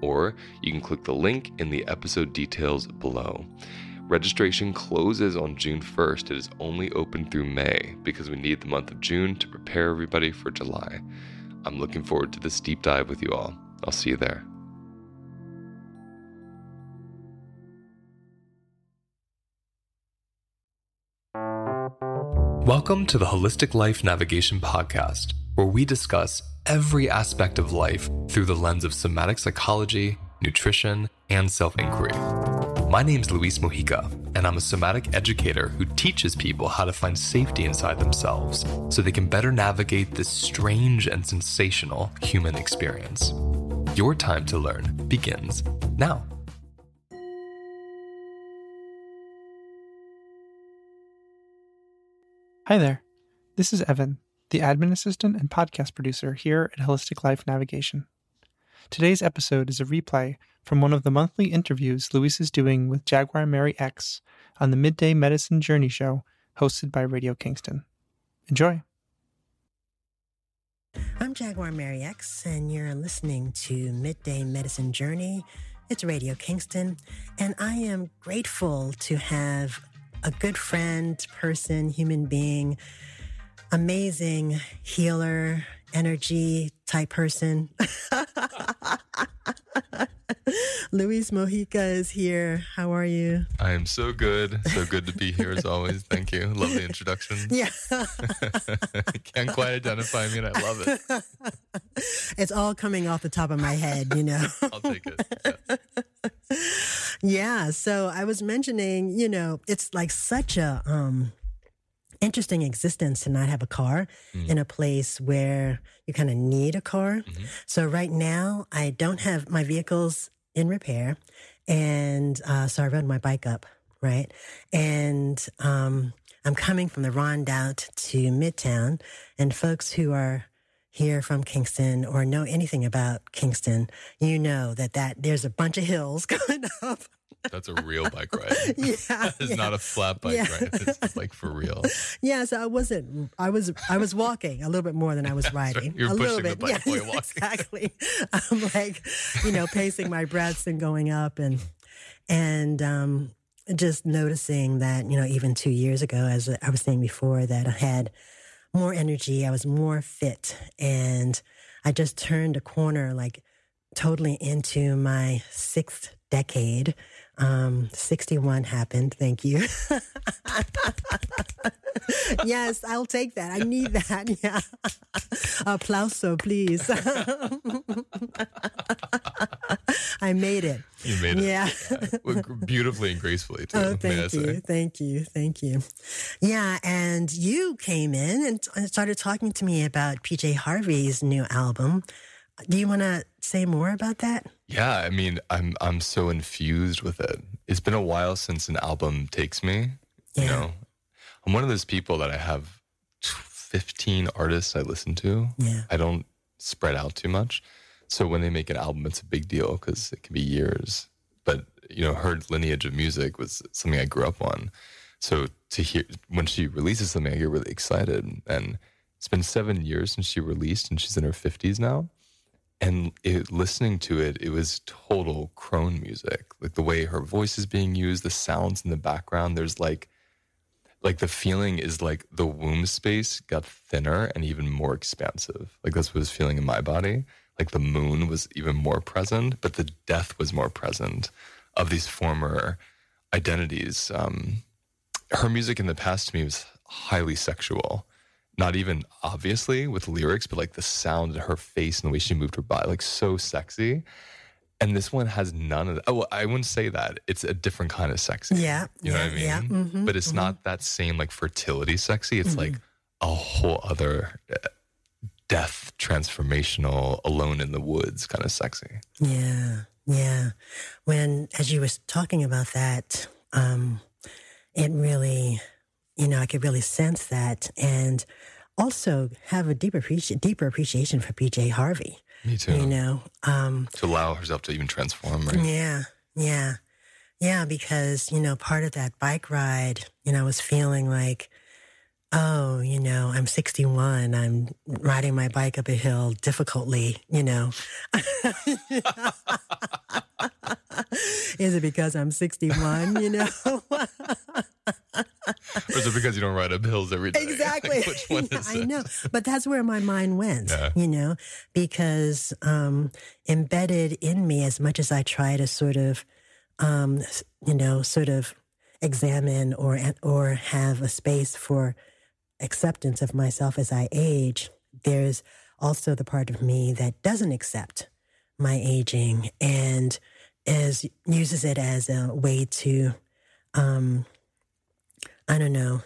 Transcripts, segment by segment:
or you can click the link in the episode details below. Registration closes on June 1st. It is only open through May because we need the month of June to prepare everybody for July. I'm looking forward to this deep dive with you all. I'll see you there. Welcome to the Holistic Life Navigation Podcast, where we discuss every aspect of life through the lens of somatic psychology, nutrition, and self inquiry. My name's Luis Mojica, and I'm a somatic educator who teaches people how to find safety inside themselves so they can better navigate this strange and sensational human experience. Your time to learn begins now. Hi there. This is Evan the admin assistant and podcast producer here at Holistic Life Navigation. Today's episode is a replay from one of the monthly interviews Luis is doing with Jaguar Mary X on the Midday Medicine Journey Show hosted by Radio Kingston. Enjoy. I'm Jaguar Mary X, and you're listening to Midday Medicine Journey. It's Radio Kingston, and I am grateful to have a good friend, person, human being amazing healer, energy type person. Luis Mojica is here. How are you? I am so good. So good to be here as always. Thank you. Love the introduction. Yeah. Can't quite identify me and I love it. It's all coming off the top of my head, you know. I'll take it. Yeah. yeah. So I was mentioning, you know, it's like such a um interesting existence to not have a car mm. in a place where you kind of need a car. Mm-hmm. So right now, I don't have my vehicles in repair, and uh, so I rode my bike up, right, and um, I'm coming from the Rondout to Midtown, and folks who are here from Kingston or know anything about Kingston, you know that that there's a bunch of hills going up that's a real bike ride. yeah, it's yeah. not a flat bike yeah. ride. It's like for real. Yeah, so I wasn't. I was. I was walking a little bit more than I was riding. You're a pushing little bit. the bike yeah, while walking. Exactly. I'm like, you know, pacing my breaths and going up and and um, just noticing that you know even two years ago, as I was saying before, that I had more energy. I was more fit, and I just turned a corner like totally into my sixth decade um, 61 happened. Thank you. yes, I'll take that. I need that. Yeah. Applauso, please. I made it. You made it. Yeah. Gr- Beautifully and gracefully, too. Oh, thank you. Thank you. Thank you. Yeah. And you came in and started talking to me about PJ Harvey's new album. Do you want to say more about that? Yeah, I mean, I'm I'm so infused with it. It's been a while since an album takes me. You know, I'm one of those people that I have 15 artists I listen to. Yeah. I don't spread out too much. So when they make an album, it's a big deal because it can be years. But you know, her lineage of music was something I grew up on. So to hear when she releases something, I get really excited. And it's been seven years since she released, and she's in her 50s now and it, listening to it, it was total crone music. Like the way her voice is being used, the sounds in the background. There's like, like the feeling is like the womb space got thinner and even more expansive. Like that's what was feeling in my body. Like the moon was even more present, but the death was more present of these former identities. Um, her music in the past to me was highly sexual not even obviously with lyrics, but like the sound of her face and the way she moved her body, like so sexy. And this one has none of that. Oh, well, I wouldn't say that. It's a different kind of sexy. Yeah. You know yeah, what I mean? Yeah. mhm, But it's mhm. not that same like fertility sexy. It's like a whole other uh, death, transformational, alone in the woods kind of sexy. Yeah, yeah. When as you was talking about that, um, it really, you know, I could really sense that, and also have a deeper appreci- deeper appreciation for PJ Harvey. Me too. You know, um, to allow herself to even transform, right? yeah, yeah, yeah. Because you know, part of that bike ride, you know, I was feeling like. Oh, you know, I'm 61. I'm riding my bike up a hill difficultly, you know. Is it because I'm 61, you know? Or is it because you don't ride up hills every day? exactly. Like, which one is I it? know. But that's where my mind went, Yeah. you know, because um, embedded in me, as much as I try to sort of, um, you know, sort of examine or or have a space for acceptance of myself as I age, there's also the part of me that doesn't accept my aging and is uses it as a way to um I don't know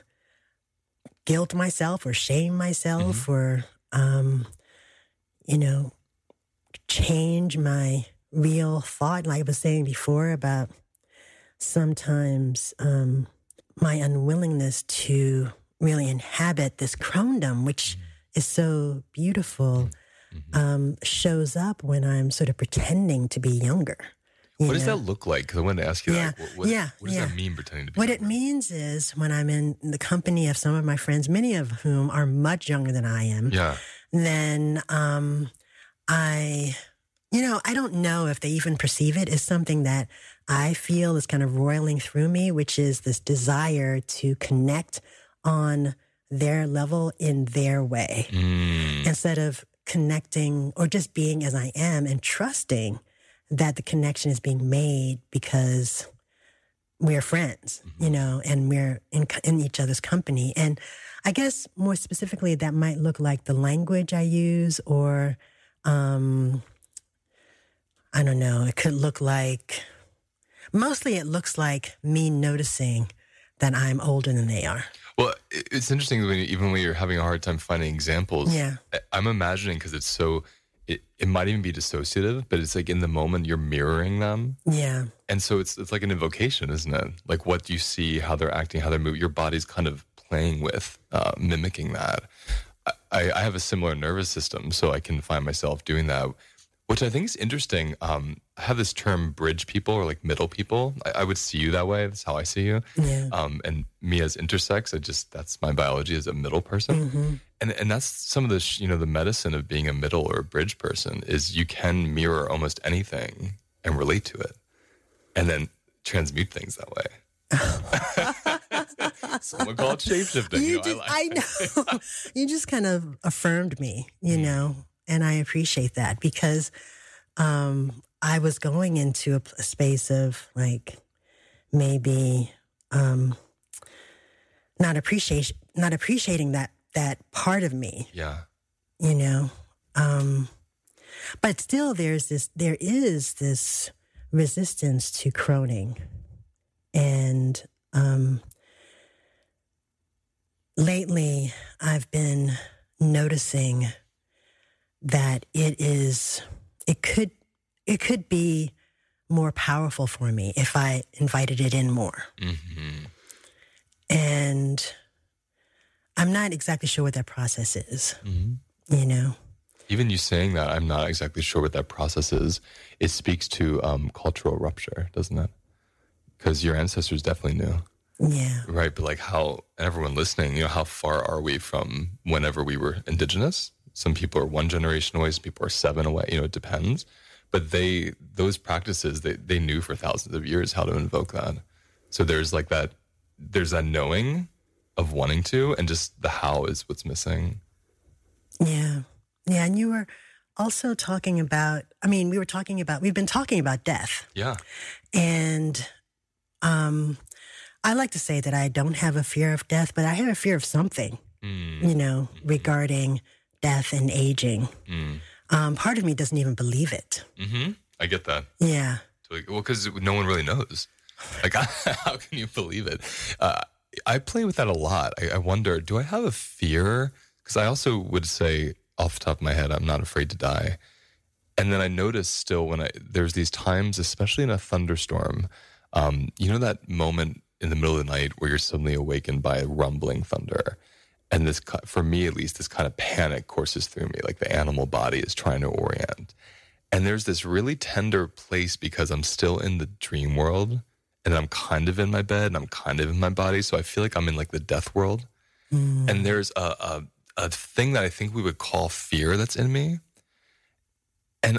guilt myself or shame myself or um you know change my real thought like I was saying before about sometimes um my unwillingness to really inhabit this crondom which is so beautiful um shows up when I'm sort of pretending to be younger What does that look like? Because I wanted to ask you, Yeah, like, what, what, yeah, what does yeah. that mean pretending to be? What it means is when I'm in the company of some of my friends, many of whom are much younger than I am, yeah, then um, I, you know, I don't know if they even perceive it as something that I feel is kind of roiling through me, which is this desire to connect on their level in their way Mm, instead of connecting or just being as I am and trusting that the connection is being made because we're friends, you know, and we're in, in each other's company. And I guess more specifically, that might look like the language I use, or um, I don't know, it could look like mostly it looks like me noticing that I'm older than they are. Well, it's interesting when even when you're having a hard time finding examples. Yeah. I'm imagining because it's so. It, it might even be dissociative, but it's like in the moment you're mirroring them, Yeah. and so it's it's like an invocation, isn't it? Like what you see, how they're acting, how they move. Your body's kind of playing with, uh, mimicking that. I, I have a similar nervous system, so I can find myself doing that, which I think is interesting. Um, I have this term bridge people or like middle people. I, I would see you that way. That's how I see you. Yeah. Um, and me as intersex, I just that's my biology as a middle person, Mhm. and and that's some of the sh- you know the medicine of being a middle or a bridge person is you can mirror almost anything and relate to it, and then transmute things that way. Someone call it shapeshifting. You You know, just, I, I, know. you just kind of affirmed me, you know, and I appreciate that because um, I was going into a space of like maybe, um, not appreciate not appreciating that that part of me. Yeah. you know? Um but still there's this there is this resistance to croning and um lately i've been noticing that it is it could it could be more powerful for me if i invited it in more hmm and i'm not exactly sure what that process is hmm you know Even you saying that, I'm not exactly sure what that process is. It speaks to um, cultural rupture, doesn't it? Because your ancestors definitely knew, yeah right? But like how everyone listening, you know, how far are we from whenever we were indigenous? Some people are one generation away, some people are seven away. You know, it depends. But they those practices they they knew for thousands of years how to invoke that. So there's like that there's that knowing of wanting to, and just the how is what's missing. Yeah. Yeah. And you were also talking about, I mean, we were talking about, we've been talking about death. Yeah. And um, I like to say that I don't have a fear of death, but I have a fear of something, Mm, you know, regarding death and aging. mm, Um, part of me doesn't even believe it. hmm I get that. Yeah. Well, because no one really knows. Like, how can you believe it? Uh, I play with that a lot. I, I wonder, do I have a fear? Because I also would say, off the top of my head, I'm not afraid to die. And then I notice still when I there's these times, especially in a thunderstorm, um, you know that moment in the middle of the night where you're suddenly awakened by a rumbling thunder, and this, for me at least, this kind of panic courses through me, like the animal body is trying to orient. And there's this really tender place because I'm still in the dream world and I'm kind of in my bed and I'm kind of in my body. So I feel like I'm in like the death world. Mm. And there's a, a, a thing that I think we would call fear that's in me. And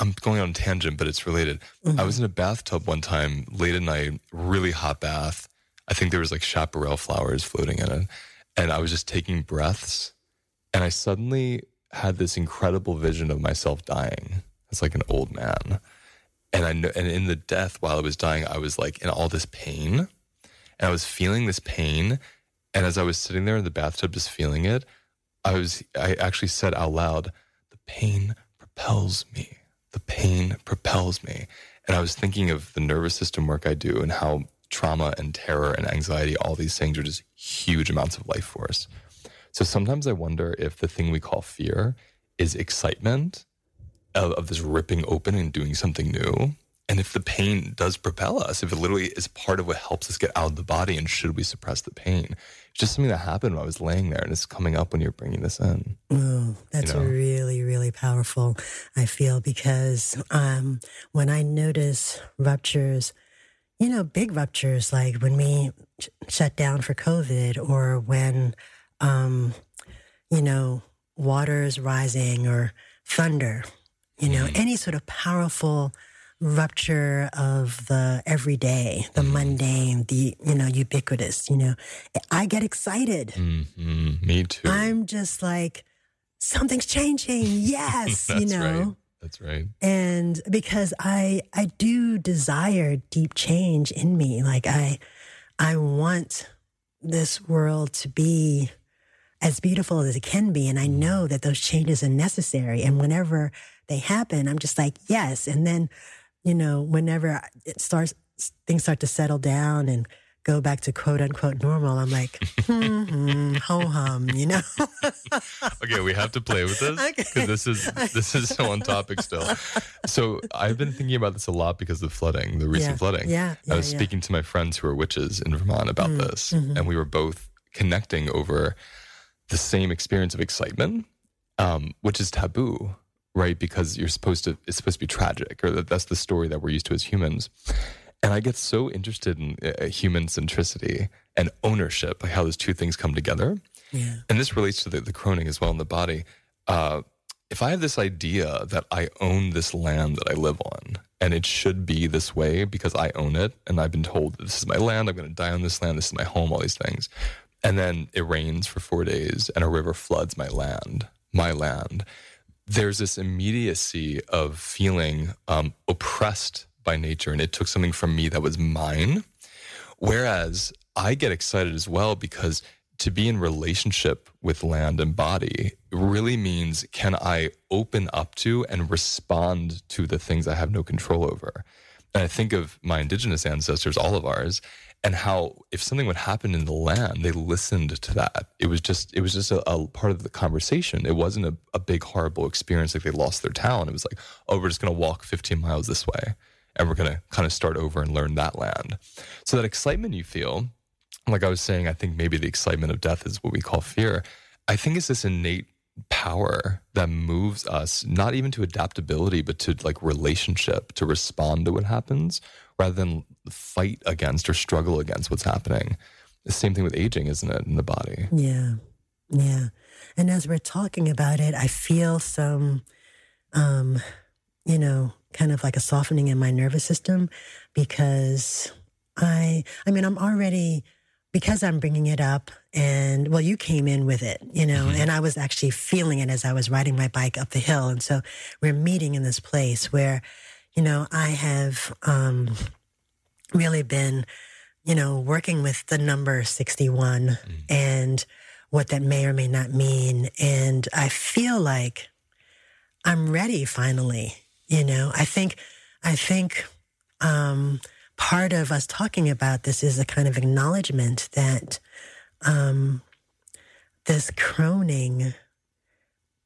I'm going on a tangent, but it's related. I was in a bathtub one time late at night, really hot bath. I think there was like chaparral flowers floating in it. And I was just taking breaths. And I suddenly had this incredible vision of myself dying as like an old man. And I know, and in the death while I was dying, I was like in all this pain. And I was feeling this pain. And as I was sitting there in the bathtub just feeling it, I was I actually said out loud, the pain propels me. The pain propels me. And I was thinking of the nervous system work I do and how trauma and terror and anxiety, all these things are just huge amounts of life force. So sometimes I wonder if the thing we call fear is excitement of, of this ripping open and doing something new. And if the pain does propel us, if it literally is part of what helps us get out of the body, and should we suppress the pain? It's just something that happened when I was laying there, and it's coming up when you're bringing this in. Oh, that's You know? really, really powerful, I feel, because um, when I notice ruptures, you know, big ruptures, like when we sh- shut down for COVID or when, um, you know, water is rising or thunder, you know, any sort of powerful rupture of the everyday, the mundane, the, you know, ubiquitous, you know, I get excited. hmm Me too. I'm just like, something's changing. Yes, you know. right. That's right. And because I I do desire deep change in me. Like I I want this world to be as beautiful as it can be. And I mm. know that those changes are necessary. And whenever they happen, I'm just like, yes. And then, you know, whenever it starts, things start to settle down and go back to quote unquote normal, I'm like, hmm, hmm, ho hum, you know? Okay, we have to play with this Okay. because this is this is so on topic still. So I've been thinking about this a lot because of the flooding, the recent Yeah. flooding. Yeah, I was yeah, yeah. speaking to my friends who are witches in Vermont about Mm, this, mhm. and we were both connecting over the same experience of excitement, um, which is taboo, right? Because you're supposed to, it's supposed to be tragic, or that that's the story that we're used to as humans. And I get so interested in uh, human centricity and ownership, like how those two things come together. Yeah. And this relates to the, the croning as well in the body. Uh, if I have this idea that I own this land that I live on, and it should be this way because I own it, and I've been told this is my land, I'm going to die on this land, this is my home, all these things. And then it rains for four days, and a river floods my land, my land. There's this immediacy of feeling um, oppressed by nature, and it took something from me that was mine. Whereas I get excited as well because to be in relationship with land and body really means can I open up to and respond to the things I have no control over? And I think of my indigenous ancestors, all of ours, and how if something would happen in the land, they listened to that. It was just it was just a, a part of the conversation. It wasn't a, a big horrible experience like they lost their town. It was like, oh, we're just gonna walk 15 miles this way and we're gonna kind of start over and learn that land. So that excitement you feel, like I was saying, I think maybe the excitement of death is what we call fear. I think it's this innate power that moves us not even to adaptability but to like relationship to respond to what happens rather than fight against or struggle against what's happening. The same thing with aging, isn't it, in the body? Yeah. Yeah. And as we're talking about it, I feel some, um, you know, kind of like a softening in my nervous system because I, I mean, I'm already, because I'm bringing it up and well, you came in with it, you know, mm-hmm. and I was actually feeling it as I was riding my bike up the hill. And so we're meeting in this place where, you know, I have um, really been, you know, working with the number 61 mm. and what that may or may not mean. And I feel like I'm ready finally, you know. I think, I think, um, part of us talking about this is a kind of acknowledgement that um, this croning,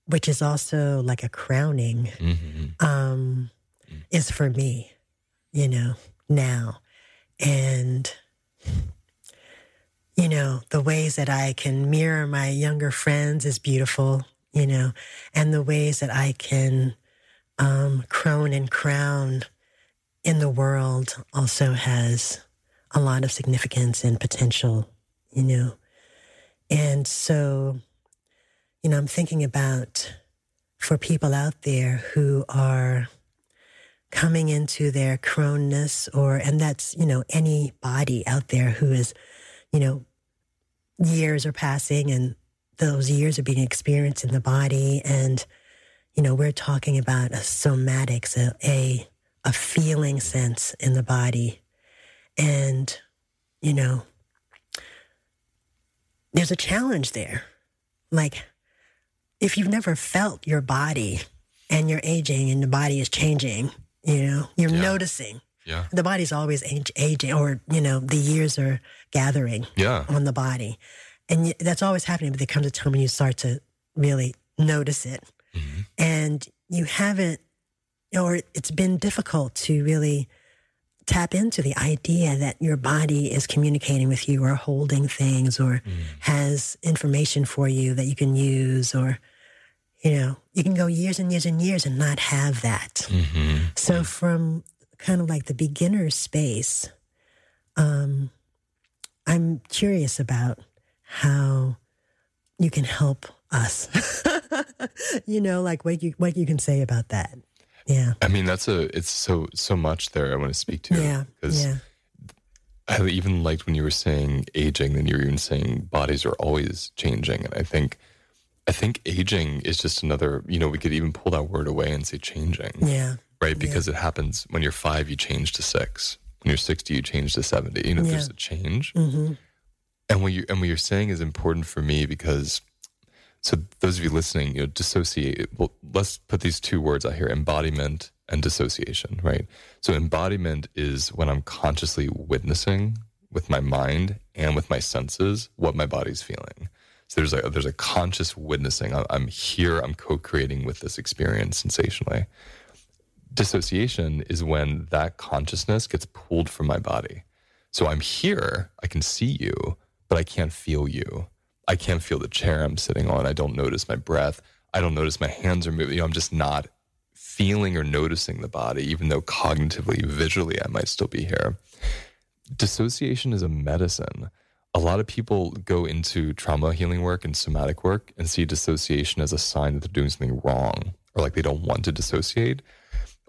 which is also like a crowning, mm-hmm. um, is for me, you know, now. And, you know, the ways that I can mirror my younger friends is beautiful, you know, and the ways that I can um, crone and crown in the world also has a lot of significance and potential, you know. And so, you know, I'm thinking about for people out there who are coming into their croneness or and that's you know any body out there who is you know years are passing and those years are being experienced in the body and you know we're talking about a somatics, so a a feeling sense in the body and you know there's a challenge there like if you've never felt your body and you're aging and the body is changing you know, you're yeah. noticing. Yeah. The body's always age, aging, or, you know, the years are gathering yeah. on the body. And that's always happening, but there comes a time when you start to really notice it. Mm-hmm. And you haven't, or it's been difficult to really tap into the idea that your body is communicating with you or holding things or mm. has information for you that you can use or you know, you can go years and years and years and not have that. Mm-hmm. So from kind of like the beginner space, um, I'm curious about how you can help us. you know, like what you what you can say about that. Yeah. I mean, that's a it's so so much there I want to speak to. Yeah. Because yeah. I even liked when you were saying aging, then you were even saying bodies are always changing. And I think I think aging is just another, you know, we could even pull that word away and say changing. Yeah. Right? Because yeah. it happens when you're five, you change to six. When you're 60, you change to 70. You know, yeah. there's a change. Mm-hmm. And what you and what you're saying is important for me because so those of you listening, you know, dissociate. Well, let's put these two words out here: embodiment and dissociation. Right. So embodiment is when I'm consciously witnessing with my mind and with my senses what my body's feeling. So there's a there's a conscious witnessing. I'm here. I'm co-creating with this experience sensationally. Dissociation is when that consciousness gets pulled from my body. So I'm here. I can see you, but I can't feel you. I can't feel the chair I'm sitting on. I don't notice my breath. I don't notice my hands are moving. You know, I'm just not feeling or noticing the body, even though cognitively, visually, I might still be here. Dissociation is a medicine a lot of people go into trauma healing work and somatic work and see dissociation as a sign that they're doing something wrong or like they don't want to dissociate.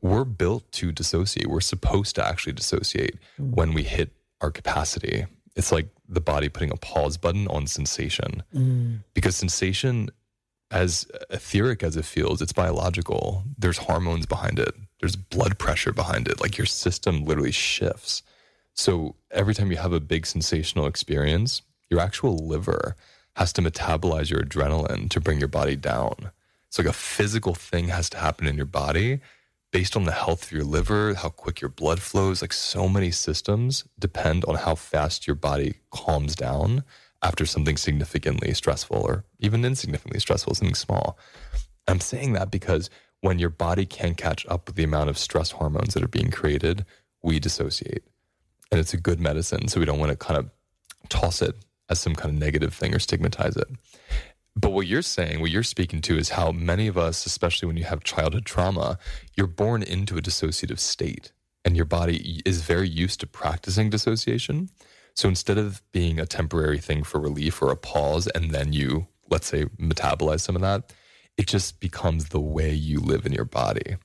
We're built to dissociate. We're supposed to actually dissociate mm. when we hit our capacity. It's like the body putting a pause button on sensation mm. because sensation, as etheric as it feels, it's biological. There's hormones behind it, there's blood pressure behind it. Like your system literally shifts. So every time you have a big sensational experience, your actual liver has to metabolize your adrenaline to bring your body down. It's like a physical thing has to happen in your body based on the health of your liver, how quick your blood flows. Like so many systems depend on how fast your body calms down after something significantly stressful or even insignificantly stressful, something small. I'm saying that because when your body can't catch up with the amount of stress hormones that are being created, we dissociate. And it's a good medicine. So we don't want to kind of toss it as some kind of negative thing or stigmatize it. But what you're saying, what you're speaking to is how many of us, especially when you have childhood trauma, you're born into a dissociative state and your body is very used to practicing dissociation. So instead of being a temporary thing for relief or a pause, and then you, let's say, metabolize some of that, it just becomes the way you live in your body.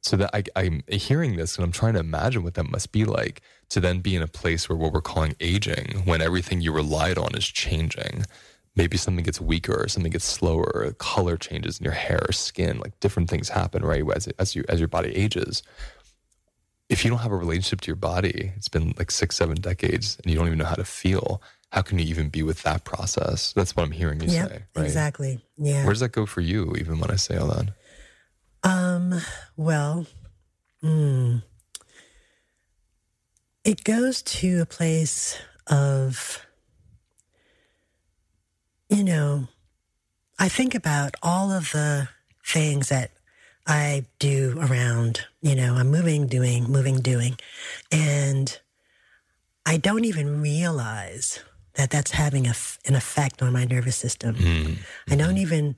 So that I, I'm hearing this and I'm trying to imagine what that must be like to then be in a place where what we're calling aging, when everything you relied on is changing. Maybe something gets weaker or something gets slower, or color changes in your hair or skin, like different things happen, right? As, as you as your body ages. If you don't have a relationship to your body, it's been like six, seven decades, and you don't even know how to feel, how can you even be with that process? That's what I'm hearing you Yep, say. Right? exactly. Yeah. Where does that go for you, even when I say all that? Um, well, mm, it goes to a place of, you know, I think about all of the things that I do around, you know, I'm moving, doing, moving, doing. And I don't even realize that that's having a, an effect on my nervous system. Mm. I don't even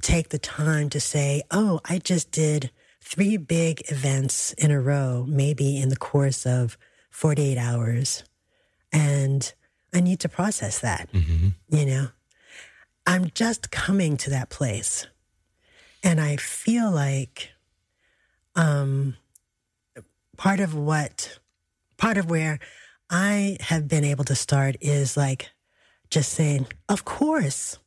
take the time to say, oh, I just did three big events in a row, maybe in the course of 48 hours. And I need to process that, hmm you know? I'm just coming to that place. And I feel like um, part of what, part of where I have been able to start is like just saying, of course,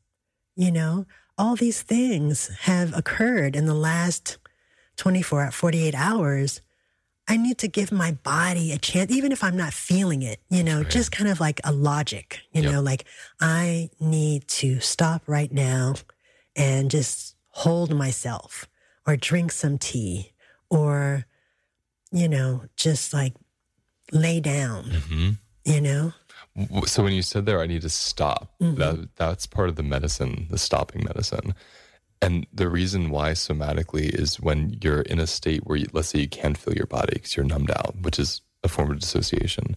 you know, all these things have occurred in the last 24, 48 hours. I need to give my body a chance, even if I'm not feeling it, you know, Right. just kind of like a logic, you Yep. know, like I need to stop right now and just hold myself or drink some tea or, you know, just like lay down, hmm you know? So when you said there, I need to stop. Mhm. That that's part of the medicine, the stopping medicine. And the reason why somatically is when you're in a state where, you, let's say, you can't feel your body because you're numbed out, which is a form of dissociation.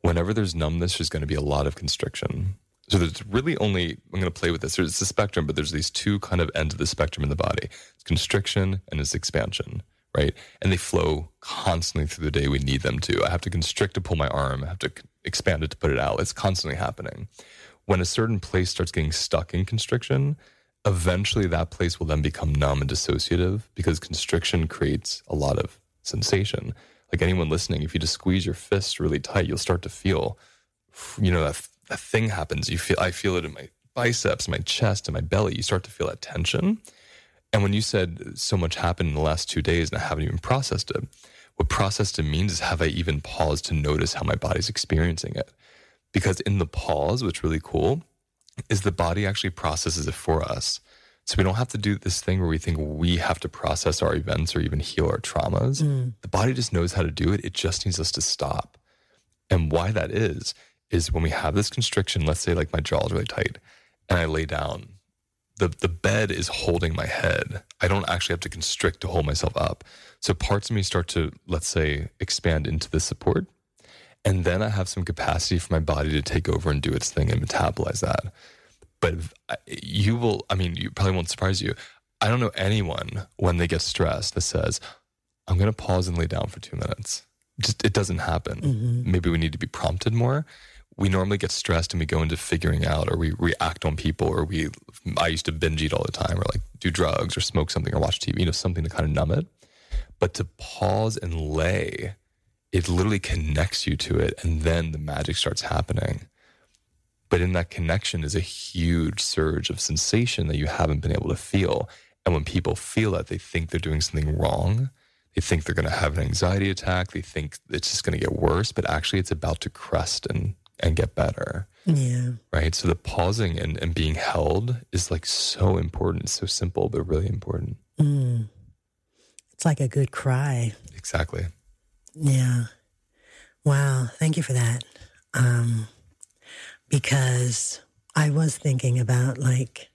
Whenever there's numbness, there's going to be a lot of constriction. So there's really only I'm going to play with this. There's a spectrum, but there's these two kind of ends of the spectrum in the body: it's constriction and it's expansion, right? And they flow constantly through the day. We need them to. I have to constrict to pull my arm. I have to expand it to put it out. It's constantly happening. When a certain place starts getting stuck in constriction, eventually that place will then become numb and dissociative because constriction creates a lot of sensation. Like anyone listening, if you just squeeze your fist really tight, you'll start to feel, you know, that, that thing happens. You feel, I feel it in my biceps, my chest, and my belly. You start to feel that tension. And when you said so much happened in the last two days and I haven't even processed it, what processed it means is have I even paused to notice how my body's experiencing it? Because in the pause, what's really cool is the body actually processes it for us. So we don't have to do this thing where we think we have to process our events or even heal our traumas. Mm. The body just knows how to do it. It just needs us to stop. And why that is, is when we have this constriction, let's say like my jaw is really tight and I lay down, the, the bed is holding my head. I don't actually have to constrict to hold myself up. So parts of me start to, let's say, expand into the support. And then I have some capacity for my body to take over and do its thing and metabolize that. But you will, I mean, you probably won't surprise you. I don't know anyone when they get stressed that says, I'm going to pause and lay down for two minutes. Just, it doesn't happen. Mhm. Maybe we need to be prompted more. We normally get stressed and we go into figuring out or we react on people or we, I used to binge eat all the time or like do drugs or smoke something or watch TV, you know, something to kind of numb it. But to pause and lay, it literally connects you to it and then the magic starts happening. But in that connection is a huge surge of sensation that you haven't been able to feel. And when people feel that, they think they're doing something wrong. they think they're going to have an anxiety attack. They think it's just going to get worse, but actually it's about to crest and, and get better. Yeah. Right. So the pausing and, and being held is like so important, so simple, but really important. Mm. It's like a good cry. Exactly. Yeah. Wow. Thank you for that. Um, because I was thinking about like,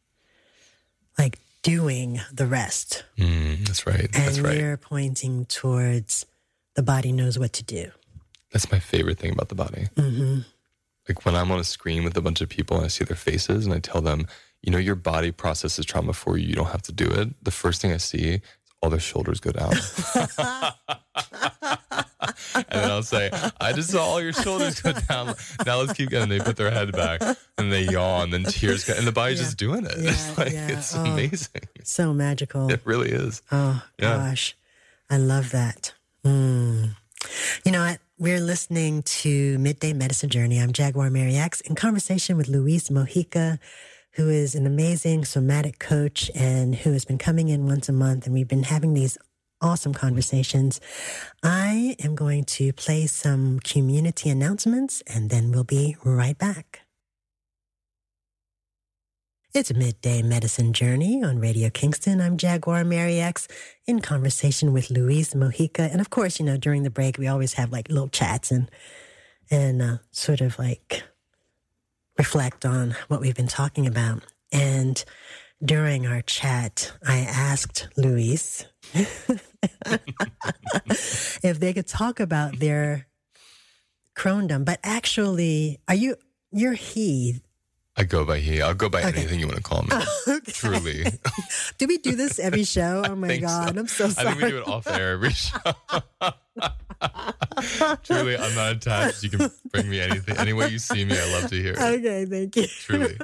like doing the rest. Mm, that's right. And That's right. you're pointing towards the body knows what to do. That's my favorite thing about the body. hmm Like when I'm on a screen with a bunch of people and I see their faces and I tell them, you know, your body processes trauma for you. You don't have to do it. The first thing I see is all their shoulders go down. and then I'll say, I just saw all your shoulders go down. Now let's keep going. They put their head back and they yawn, then tears go, and the body's Yeah. just doing it. Yeah, it's like, yeah. it's Oh. amazing. So magical. It really is. Oh gosh, I love that. Mm. You know what? We're listening to Midday Medicine Journey. I'm Jaguar Mary X in conversation with Luis Mojica, who is an amazing somatic coach and who has been coming in once a month. And we've been having these awesome conversations. I am going to play some community announcements and then we'll be right back. It's Midday Medicine Journey on Radio Kingston. I'm Jaguar Mary X in conversation with Luis Mojica. And of course, you know, during the break, we always have like little chats and, and uh, sort of like reflect on what we've been talking about. And during our chat, I asked Luis if they could talk about their crondom, but actually, are you, you're he. I go by he. I'll go by Okay. anything you want to call me. Okay. Truly. Do we do this every show? Oh my think so. God. I'm so sorry. I think we do it off air every show. Truly, I'm not attached. You can bring me anything. Any way you see me, I love to hear it. Okay, thank you. Truly.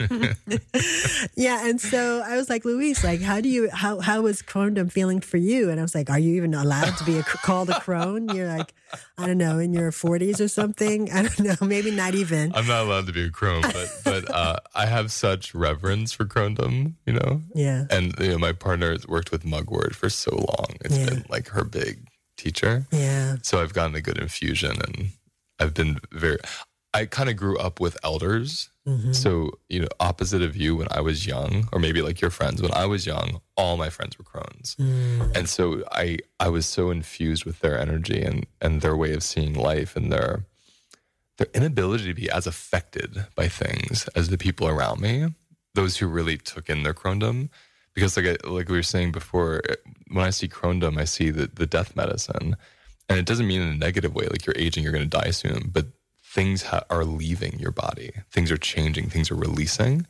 yeah, and so I was like, Luis, like, how do you, how, how was crondom feeling for you? And I was like, are you even allowed to be a, called a crone? You're like, I don't know, in your 40s or something. I don't know, maybe not even. I'm not allowed to be a crone, but but uh, I have such reverence for crondom, you know. Yeah, And you know, my partner has worked with Mugwort for so long. It's Yeah. been like her big teacher. yeah, So I've gotten a good infusion, and I've been very. I kind of grew up with elders. hmm So, you know, opposite of you when I was young, or maybe like your friends, when I was young, all my friends were crones. Mm. And so I I was so infused with their energy and and their way of seeing life and their their inability to be as affected by things as the people around me, those who really took in their crondom. Because like I, like we were saying before, eh, when I see crondom, I see the, the death medicine. And it doesn't mean in a negative way, like you're aging, you're going to die soon, but things ha- are leaving your body. Things are changing, things are releasing.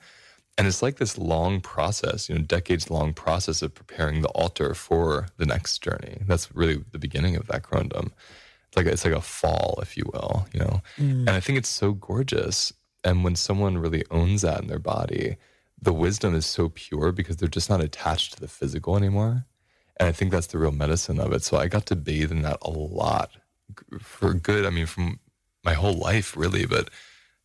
And it's like this long process, you know, decades long process of preparing the altar for the next journey. That's really the beginning of that crondom. It's like it's like a fall, if you will, you know. Mm. And I think it's so gorgeous. And when someone really owns that in their body, the wisdom is so pure because they're just not attached to the physical anymore. And I think that's the real medicine of it. So I got to bathe in that a lot for good. I mean, from my whole life, really. But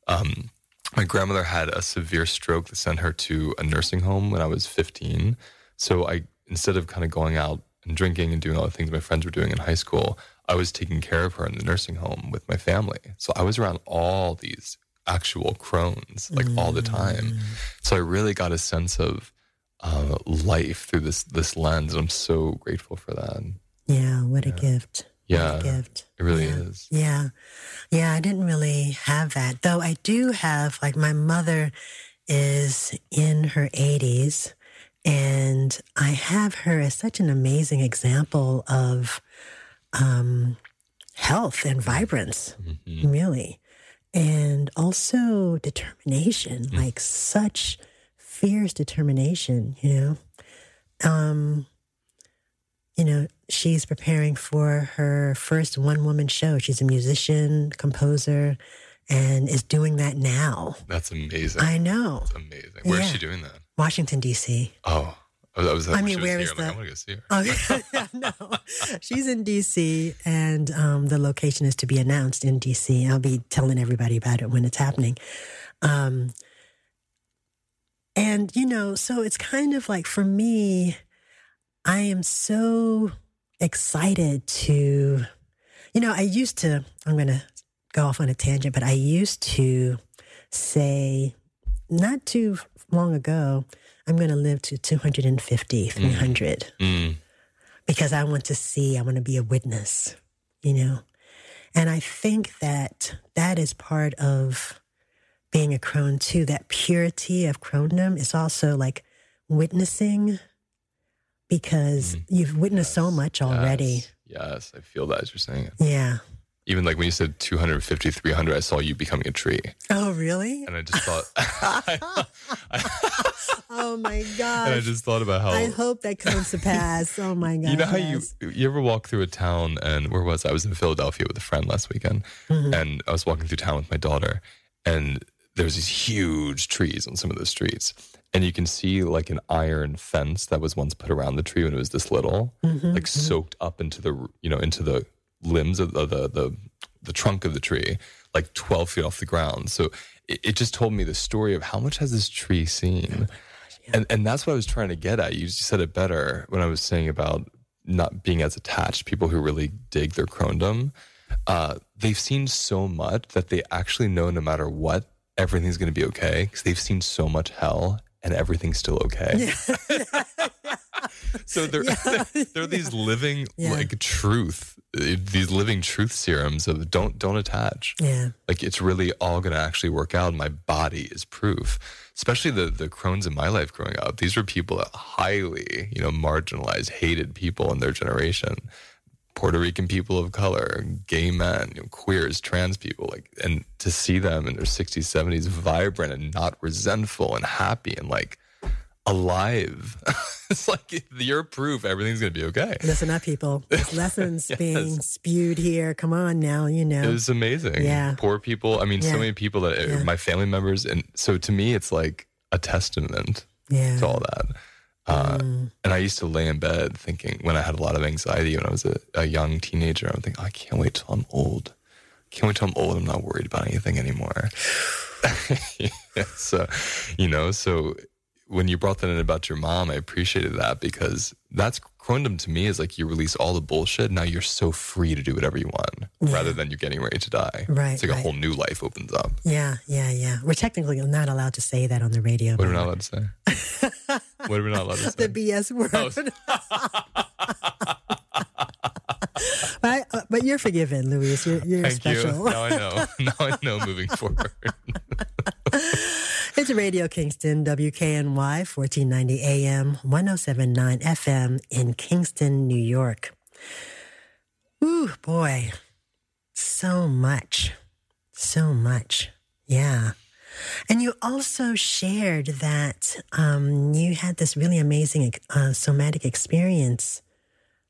um, my grandmother had a severe stroke that sent her to a nursing home when I was 15. So I, instead of kind of going out and drinking and doing all the things my friends were doing in high school, I was taking care of her in the nursing home with my family. So I was around all these actual crones like all the time. So I really got a sense of uh, life through this this lens, and I'm so grateful for that. yeah, what a gift. Yeah, a gift. it really Yeah. is. Yeah. Yeah, I didn't really have that. Though I do have, like, my mother is in her 80s, and I have her as such an amazing example of um, health and vibrance, Mhm. really. And also determination, like such fierce determination, you know. Um, you know, she's preparing for her first one woman show. She's a musician, composer, and is doing that now. That's amazing. I know. That's amazing. Where is Yeah. she doing that? Washington, D.C. Oh, I was. I, I mean, where is I'm like, the- I want to go see her. Oh, no. She's in D.C., and um, the location is to be announced in D.C. I'll be telling everybody about it when it's happening. Um, and, you know, so it's kind of like for me, I am so excited to, you know, I used to, I'm going to go off on a tangent, but I used to say not too long ago, I'm going to live to 250, 300 Mm. because I want to see, I want to be a witness, you know? And I think that that is part of being a crone too. That purity of crondom is also like witnessing because you've witnessed so much already. Yes. yes, I feel that as you're saying it. Yeah. Even like when you said 250, 300, I saw you becoming a tree. Oh, really? And I just thought, Oh my god and I just thought about how. I hope that comes to pass. Oh my god You know how yes. you you ever walk through a town and where was I? I was in Philadelphia with a friend last weekend, Mhm. and I was walking through town with my daughter, and there's these huge trees on some of the streets, and you can see like an iron fence that was once put around the tree when it was this little, Mhm, like mhm. soaked up into the you know into the limbs of the the the, the trunk of the tree, like twelve feet off the ground. So it, it just told me the story of how much has this tree seen. And and that's what I was trying to get at. You said it better when I was saying about not being as attached. People who really dig their crondom, uh, they've seen so much that they actually know no matter what, everything's going to be okay because they've seen so much hell and everything's still okay. So they're Yeah. they're these living Yeah. like truth, these living truth serums of don't don't attach. Yeah. Like it's really all going to actually work out. My body is proof. Especially the the crones in my life growing up. These were people that highly, you know, marginalized, hated people in their generation. Puerto Rican people of color, gay men, you know, queers, trans people, like, and to see them in their 60s, 70s, vibrant and not resentful and happy and like alive. it's like you're proof everything's going to be okay. Listen up, people. There's lessons being spewed here. Come on now, you know. It was amazing. Yeah. Poor people. I mean, Yeah. so many people that Yeah. my family members. And so to me, it's like a testament yeah. to all that. Uh, Mm. and I used to lay in bed thinking when I had a lot of anxiety when I was a, a young teenager, I would think, oh, I can't wait till I'm old. Can't wait till I'm old. I'm not worried about anything anymore. Yeah, so, you know, so when you brought that in about your mom, I appreciated that because that's crondom to me is like you release all the bullshit. Now you're so free to do whatever you want rather than you're getting ready to die. Right, It's like a whole new life opens up. Yeah, yeah, yeah. We're technically not allowed to say that on the radio. What are we not allowed to say? what are we not allowed to say? the BS word. Oh, but, I, uh, but you're forgiven, Luis. You're, you're Thank special. you. Now I know. Now I know moving forward. It's Radio Kingston, WKNY, 1490 AM, 1079 FM in Kingston, New York. Ooh, boy. So much. So much. Yeah. And you also shared that um, you had this really amazing uh, somatic experience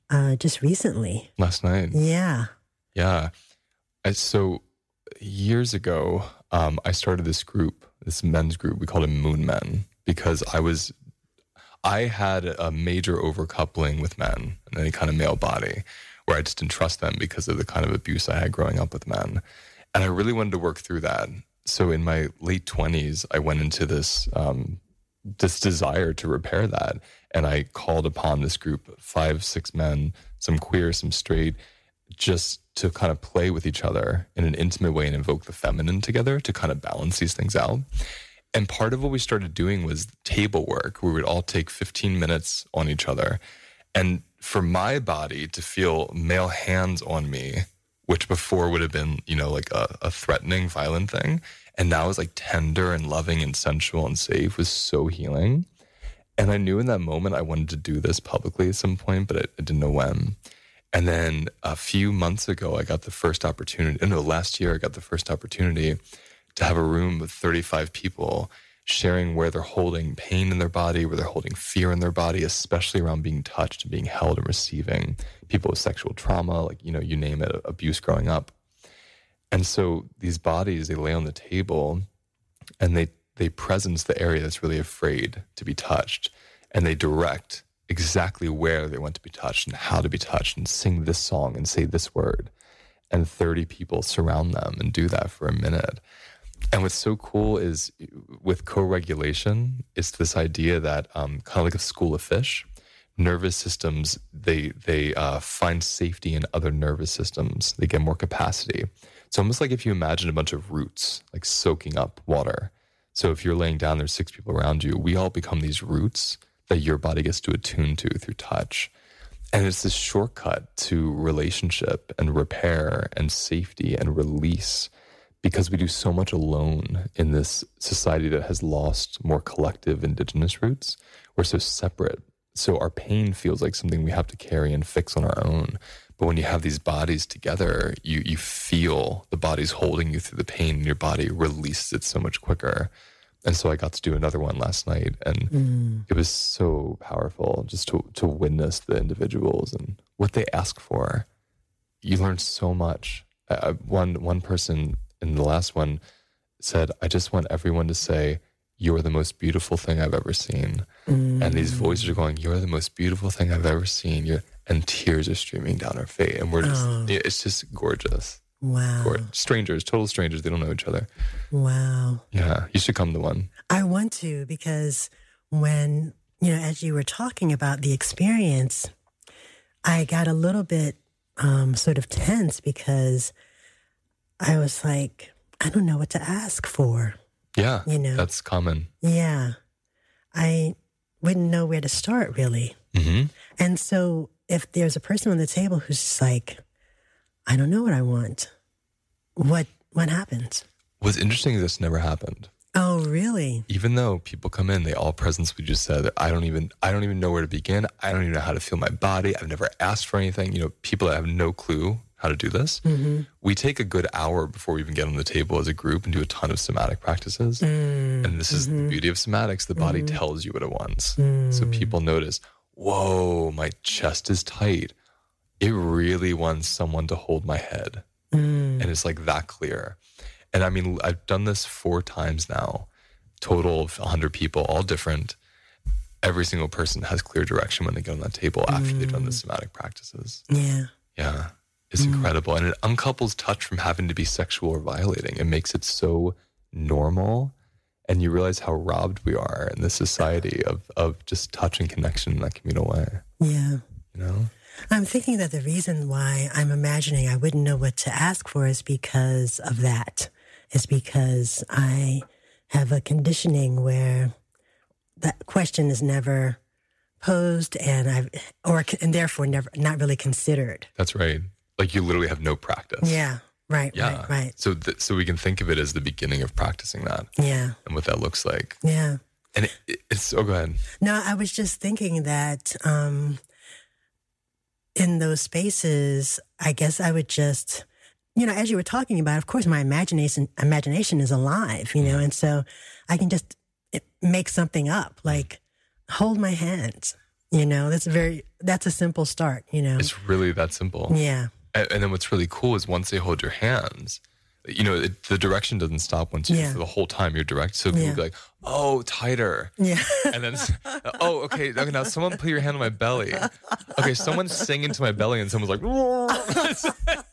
uh, just recently. Last night. Yeah. Yeah. So years ago, um, I started this group, this men's group. We called it Moon Men because I was, I had a major overcoupling with men and any kind of male body where I just didn't trust them because of the kind of abuse I had growing up with men. And I really wanted to work through that. So in my late 20s, I went into this, um, this desire to repair that. And I called upon this group, five, six men, some queer, some straight, just to kind of play with each other in an intimate way and invoke the feminine together to kind of balance these things out. And part of what we started doing was table work, where we'd all take 15 minutes on each other. And for my body to feel male hands on me, which before would have been, you know, like a, a threatening, violent thing, and now is like tender and loving and sensual and safe, was so healing. And I knew in that moment I wanted to do this publicly at some point, but I, I didn't know when. And then a few months ago, I got the first opportunity. No, last year, I got the first opportunity to have a room with 35 people sharing where they're holding pain in their body, where they're holding fear in their body, especially around being touched and being held and receiving people with sexual trauma, like, you know, you name it, abuse growing up. And so these bodies, they lay on the table and they, they presence the area that's really afraid to be touched and they direct exactly where they want to be touched and how to be touched and sing this song and say this word. And 30 people surround them and do that for a minute. And what's so cool is with co regulation, it's this idea that um, kind of like a school of fish, nervous systems they they uh, find safety in other nervous systems. They get more capacity. It's almost like if you imagine a bunch of roots like soaking up water. So if you're laying down, there's six people around you. We all become these roots that your body gets to attune to through touch. And it's this shortcut to relationship and repair and safety and release because we do so much alone in this society that has lost more collective indigenous roots. We're so separate. So our pain feels like something we have to carry and fix on our own. But when you have these bodies together, you you feel the body's holding you through the pain and your body releases it so much quicker. And so I got to do another one last night and Mm. it was so powerful just to to witness the individuals and what they ask for. You learn so much. Uh, one one person in the last one said, "I just want everyone to say." You're the most beautiful thing I've ever seen. And these voices are going, You're the most beautiful thing I've ever seen. You're, and tears are streaming down our face. And we're just, Oh. it's just gorgeous. Wow. Strangers, total strangers. They don't know each other. Wow. Yeah. You should come to one. I want to because when, you know, as you were talking about the experience, I got a little bit um, sort of tense because I was like, I don't know what to ask for. Yeah. You know. That's common. Yeah. I wouldn't know where to start really. hmm And so if there's a person on the table who's just like, I don't know what I want, what what happens? What's interesting is this never happened. Oh, really? Even though people come in, they all presence we just said, I don't even I don't even know where to begin. I don't even know how to feel my body. I've never asked for anything. You know, people that have no clue how to do this. Mm-hmm. We take a good hour before we even get on the table as a group and do a ton of somatic practices. Mm, And this is the beauty of somatics. The body Mm-hmm. tells you what it wants. mm, So people notice, whoa, my chest is tight. It really wants someone to hold my head. mm, And it's like that clear. And I mean, I've done this four times now, total of 100 people, all different. Every single person has clear direction when they get on that table after they've done the somatic practices. yeah. Yeah. It's incredible. And it uncouples touch from having to be sexual or violating. It makes it so normal. And you realize how robbed we are in this society of, of just touch and connection in that communal way. Yeah. You know? I'm thinking that the reason why I'm imagining I wouldn't know what to ask for is because of that. Is because I have a conditioning where that question is never posed and I've or and therefore never not really considered. That's right. Like you literally have no practice. Yeah. Right. Yeah. Right. Right. So, th- so we can think of it as the beginning of practicing that Yeah. and what that looks like. Yeah. And it, it- it's, oh, go ahead. No, I was just thinking that um, in those spaces, I guess I would just, you know, as you were talking about, of course, my imagination imagination is alive, you know, and so I can just eh, make something up, like hold my hands. You know, that's a very that's a simple start. You know, It's really that simple. yeah, and then what's really cool is once they hold your hands, you know, it, the direction doesn't stop once you, Yeah. the whole time you're direct. So people Yeah. be like, oh, tighter. yeah, And then, oh, okay, okay, now someone put your hand on my belly. Okay, someone's singing to my belly and someone's like,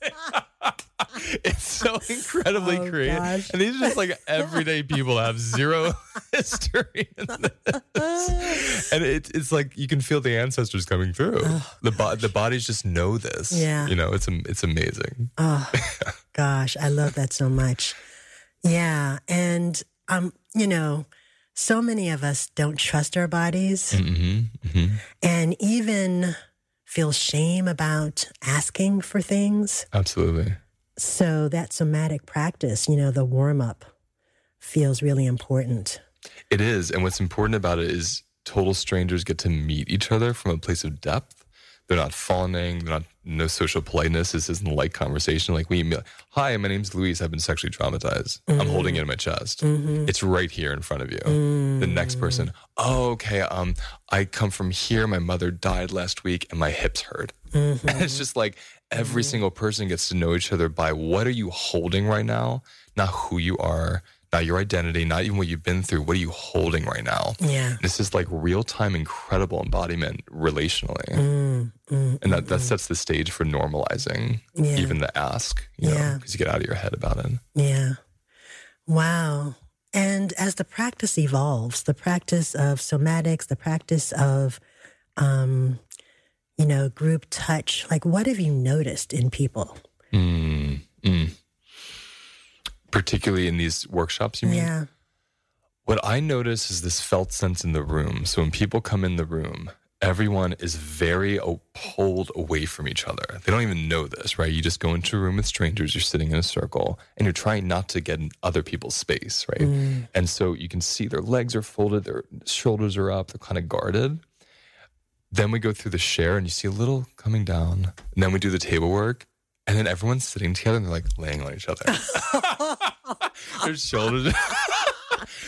it's so incredibly Oh, creative. gosh. And these are just like everyday people have zero history in this. And it, it's like you can feel the ancestors coming through. The, bo- the bodies just know this. Yeah. You know, it's, it's amazing. Oh, gosh, I love that so much. Yeah, and um, you know, so many of us don't trust our bodies, hmm hmm and even feel shame about asking for things. Absolutely. So that somatic practice, you know, the warm up, feels really important. It is. And what's important about it is total strangers get to meet each other from a place of depth. They're not fawning. They're not no social politeness. This isn't light conversation. Like we, hi, my name's Luis. I've been sexually traumatized. I'm mm-hmm. holding it in my chest. Mm-hmm. It's right here in front of you. The next mm. person, oh, okay. Um, I come from here. My mother died last week, and my hips hurt. Mm-hmm. And it's just like every single person gets to know each other by what are you holding right now, not who you are, not your identity, not even what you've been through. What are you holding right now? Yeah. This is like real time, incredible embodiment relationally. Mm, mm, And that, that sets the stage for normalizing Yeah. even the ask, you know, Yeah. because you get out of your head about it. Yeah. Wow. And as the practice evolves, the practice of somatics, the practice of um, you know, group touch. Like, what have you noticed in people? Mm, mm. Particularly in these workshops, you mean? Yeah. What I notice is this felt sense in the room. So when people come in the room, everyone is very pulled away from each other. They don't even know this, right? You just go into a room with strangers, you're sitting in a circle, and you're trying not to get in other people's space, right? Mm. And so you can see their legs are folded, their shoulders are up, they're kind of guarded. Then we go through the share and you see a little coming down. And then we do the table work. And then everyone's sitting together and they're like laying on each other. their shoulders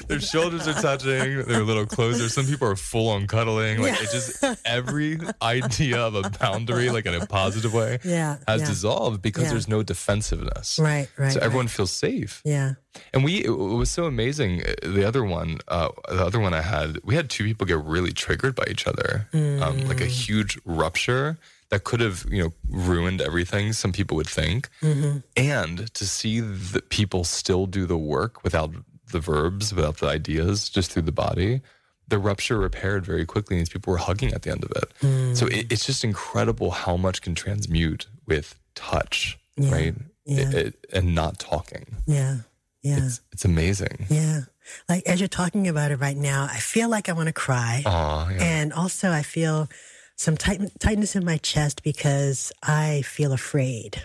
their shoulders are touching, they're a little closer. Some people are full on cuddling. Like Yeah. it just every idea of a boundary, like in a positive way, Yeah. has yeah. dissolved because Yeah. there's no defensiveness. Right. Right. So right. everyone feels safe. Yeah. And we, it was so amazing. uh, The other one, uh, the other one I had, we had two people get really triggered by each other, um, like Mm. a huge rupture that could have, you know, ruined everything. Some people would think, Mm-hmm. and to see that people still do the work without the verbs, without the ideas, just through the body. The rupture repaired very quickly, and these people were hugging at the end of it. Mm. So it, it's just incredible how much can transmute with touch, Yeah. right? Yeah. It- it- and not talking. Yeah. Yeah. It's it's amazing. yeah. Like as you're talking about it right now, I feel like I want to cry. Aw, yeah. And also, I feel some tight- tightness in my chest because I feel afraid.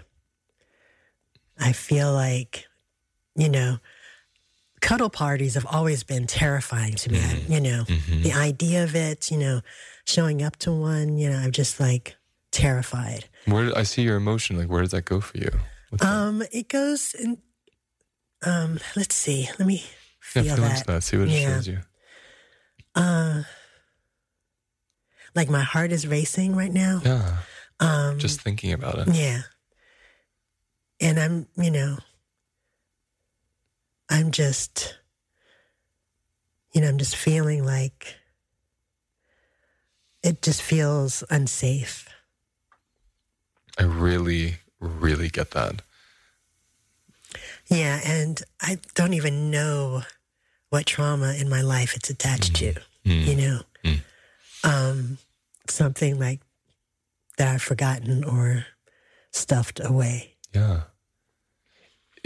I feel like, you know, cuddle parties have always been terrifying to me. I- You know, Mm-hmm. the idea of it, you know, showing up to one, you know, I'm just like terrified. Where I see your emotion, like where does that go for you? What's that? Um, it goes in, um, let's see, let me yeah, feel feel that. that. See what it Yeah. shows you. Uh, like my heart is racing right now. Yeah, Um, just thinking about it. Yeah. And I'm, you know, I'm just, you know, I'm just feeling like it just feels unsafe. I really, really get that. Yeah. And I don't even know what trauma in my life it's attached to, you know, Mm. um, something like that I've forgotten or stuffed away. Yeah.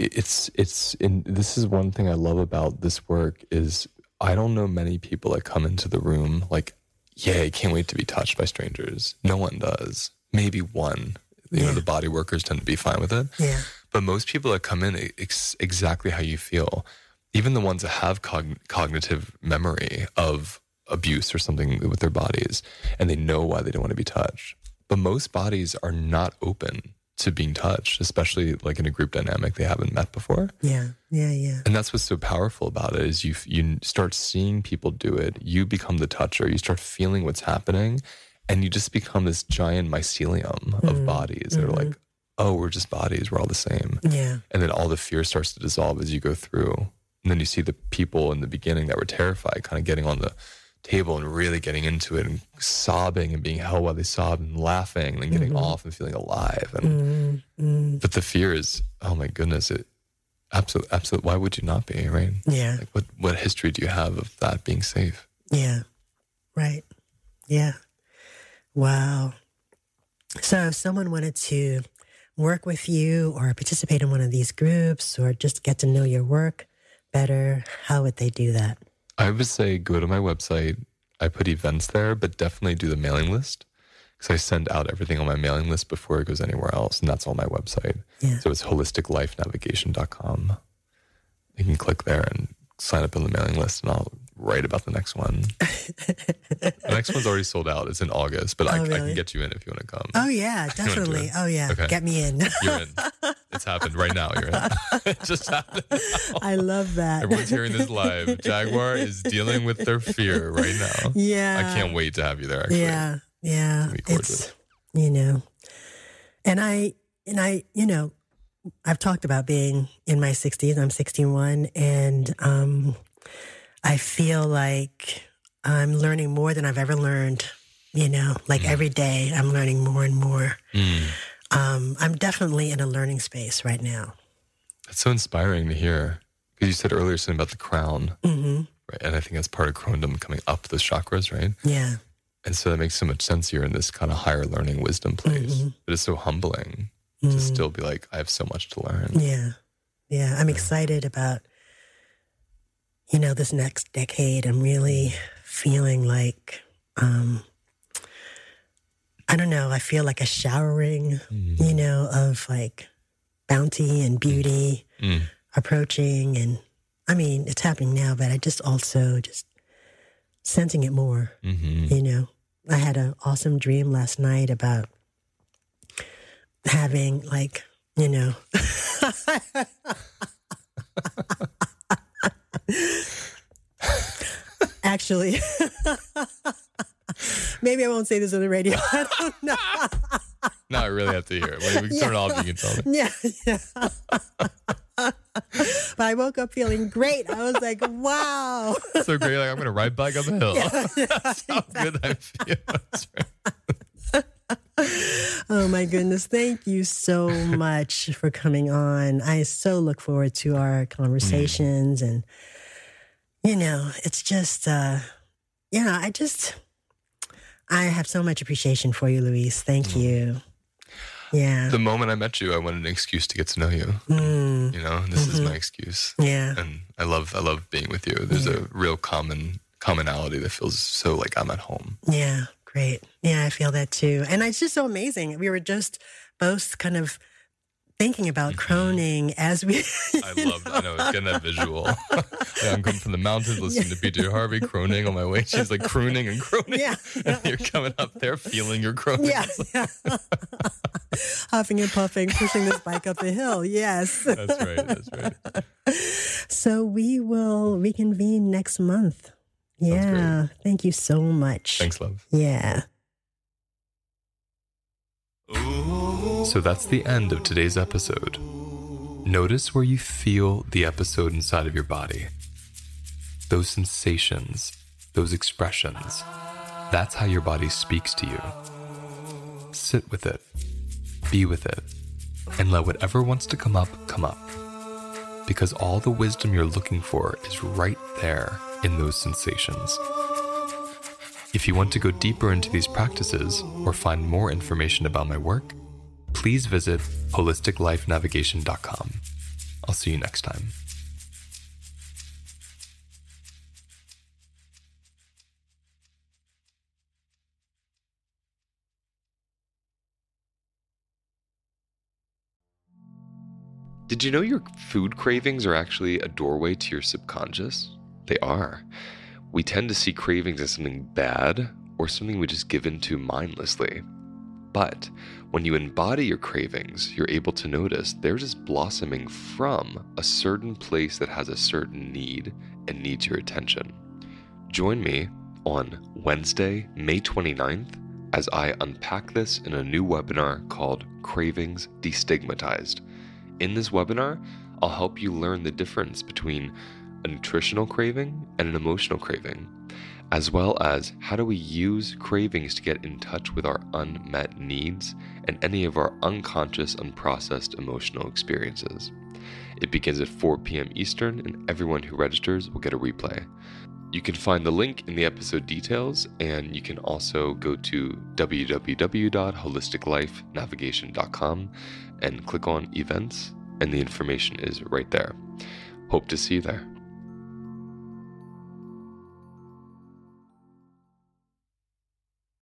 It- It's it's in this is one thing I love about this work is I don't know many people that come into the room like, yeah, I can't wait to be touched by strangers. No one does. Maybe one. You know, the body workers tend to be fine with it. Yeah. But most people that come in ex- exactly how you feel, even the ones that have cogn- cognitive memory of abuse or something with their bodies, and they know why they don't want to be touched. But most bodies are not open to being touched, especially like in a group dynamic they haven't met before. Yeah. Yeah. Yeah. And that's what's so powerful about it is you you start seeing people do it. You become the toucher. You start feeling what's happening, and you just become this giant mycelium of mm-hmm. bodies that are mm-hmm. like, oh, we're just bodies. We're all the same. Yeah. And then all the fear starts to dissolve as you go through. And then you see the people in the beginning that were terrified kind of getting on the table and really getting into it and sobbing and being held while they sob and laughing and getting off and feeling alive. And Mm, but the fear is, oh my goodness, it absolute absolute why would you not be, right? yeah. Like what what history do you have of that being safe? Yeah. Right. Yeah. Wow. So if someone wanted to work with you or participate in one of these groups or just get to know your work better, how would they do that? I would say go to my website. I put events there, but definitely do the mailing list because I send out everything on my mailing list before it goes anywhere else, and that's on my website. Yeah. So it's holisticlifenavigation.com. You can click there and sign up on the mailing list, and I'll write about the next one. the next one's already sold out. It's in August, but I, Oh, I really? can get you in if you want to come. Oh yeah, definitely. Oh yeah. Okay. Get me in. You're in. It's happened right now. You're in. it just happened. I love that. Everyone's hearing this live. Jaguar is dealing with their fear right now. yeah. I can't wait to have you there. Actually. Yeah, yeah. It's you know, and I and I you know, I've talked about being in my sixties. I'm 61, and um, I feel like I'm learning more than I've ever learned. You know, like every day I'm learning more and more. Mm. Um, I'm definitely in a learning space right now. That's so inspiring to hear. Because you said earlier something about the crown, hmm right? And I think that's part of crowndom coming up the chakras, right? Yeah, And so that makes so much sense. You're in this kind of higher learning wisdom place. Mhm. But it's so humbling to Mm. still be like, I have so much to learn. Yeah. Yeah. I'm excited about, you know, this next decade. I'm really feeling like, um, I don't know, I feel like a showering, Mm. you know, of like bounty and beauty Mm. approaching. And I mean, it's happening now, but I just also just sensing it more, hmm you know. I had an awesome dream last night about having like, you know, actually, maybe I won't say this on the radio. I don't know. Now I really have to hear it. When we turn it off, you can tell me. Yeah, yeah. but I woke up feeling great. I was like, wow. So great. Like, I'm going to ride bike up a hill. That's how good I feel. Right. Oh my goodness. Thank you so much for coming on. I so look forward to our mm. conversations and you know, it's just uh you know, I just I have so much appreciation for you, Luis. Thank you. Yeah. The moment I met you, I wanted an excuse to get to know you. Mm, You know, this is my excuse. yeah. And I love, I love being with you. There's a real common commonality that feels so like I'm at home. Yeah, great. Yeah, I feel that too. And it's just so amazing. We were just both kind of thinking about mm-hmm. croning as we I love, I know, it's getting that visual. Yeah, I'm coming from the mountains, listening to PJ Harvey, croning on my way. She's like crooning and croning. Yeah. And you're coming up there feeling your croning. Yeah, yeah. Huffing and puffing, pushing this bike up the hill. Yes. That's right. That's right. So we will reconvene next month. Yeah. Thank you so much. Thanks, love. Yeah. So that's the end of today's episode. Notice where you feel the episode inside of your body. Those sensations, those expressions. That's how your body speaks to you. Sit with it, be with it, and let whatever wants to come up come up. Because all the wisdom you're looking for is right there in those sensations. If you want to go deeper into these practices or find more information about my work, please visit holisticlifenavigation.com. I'll see you next time. Did you know your food cravings are actually a doorway to your subconscious? They are. We tend to see cravings as something bad or something we just give into mindlessly. But when you embody your cravings, you're able to notice they're just blossoming from a certain place that has a certain need and needs your attention. Join me on Wednesday, May 29th, as I unpack this in a new webinar called Cravings Destigmatized. In this webinar, I'll help you learn the difference between a nutritional craving and an emotional craving, as well as how do we use cravings to get in touch with our unmet needs and any of our unconscious, unprocessed emotional experiences. It begins at 4 p.m. Eastern, and everyone who registers will get a replay. You can find the link in the episode details, and you can also go to www.holisticlifenavigation.com and click on events, and the information is right there. Hope to see you there.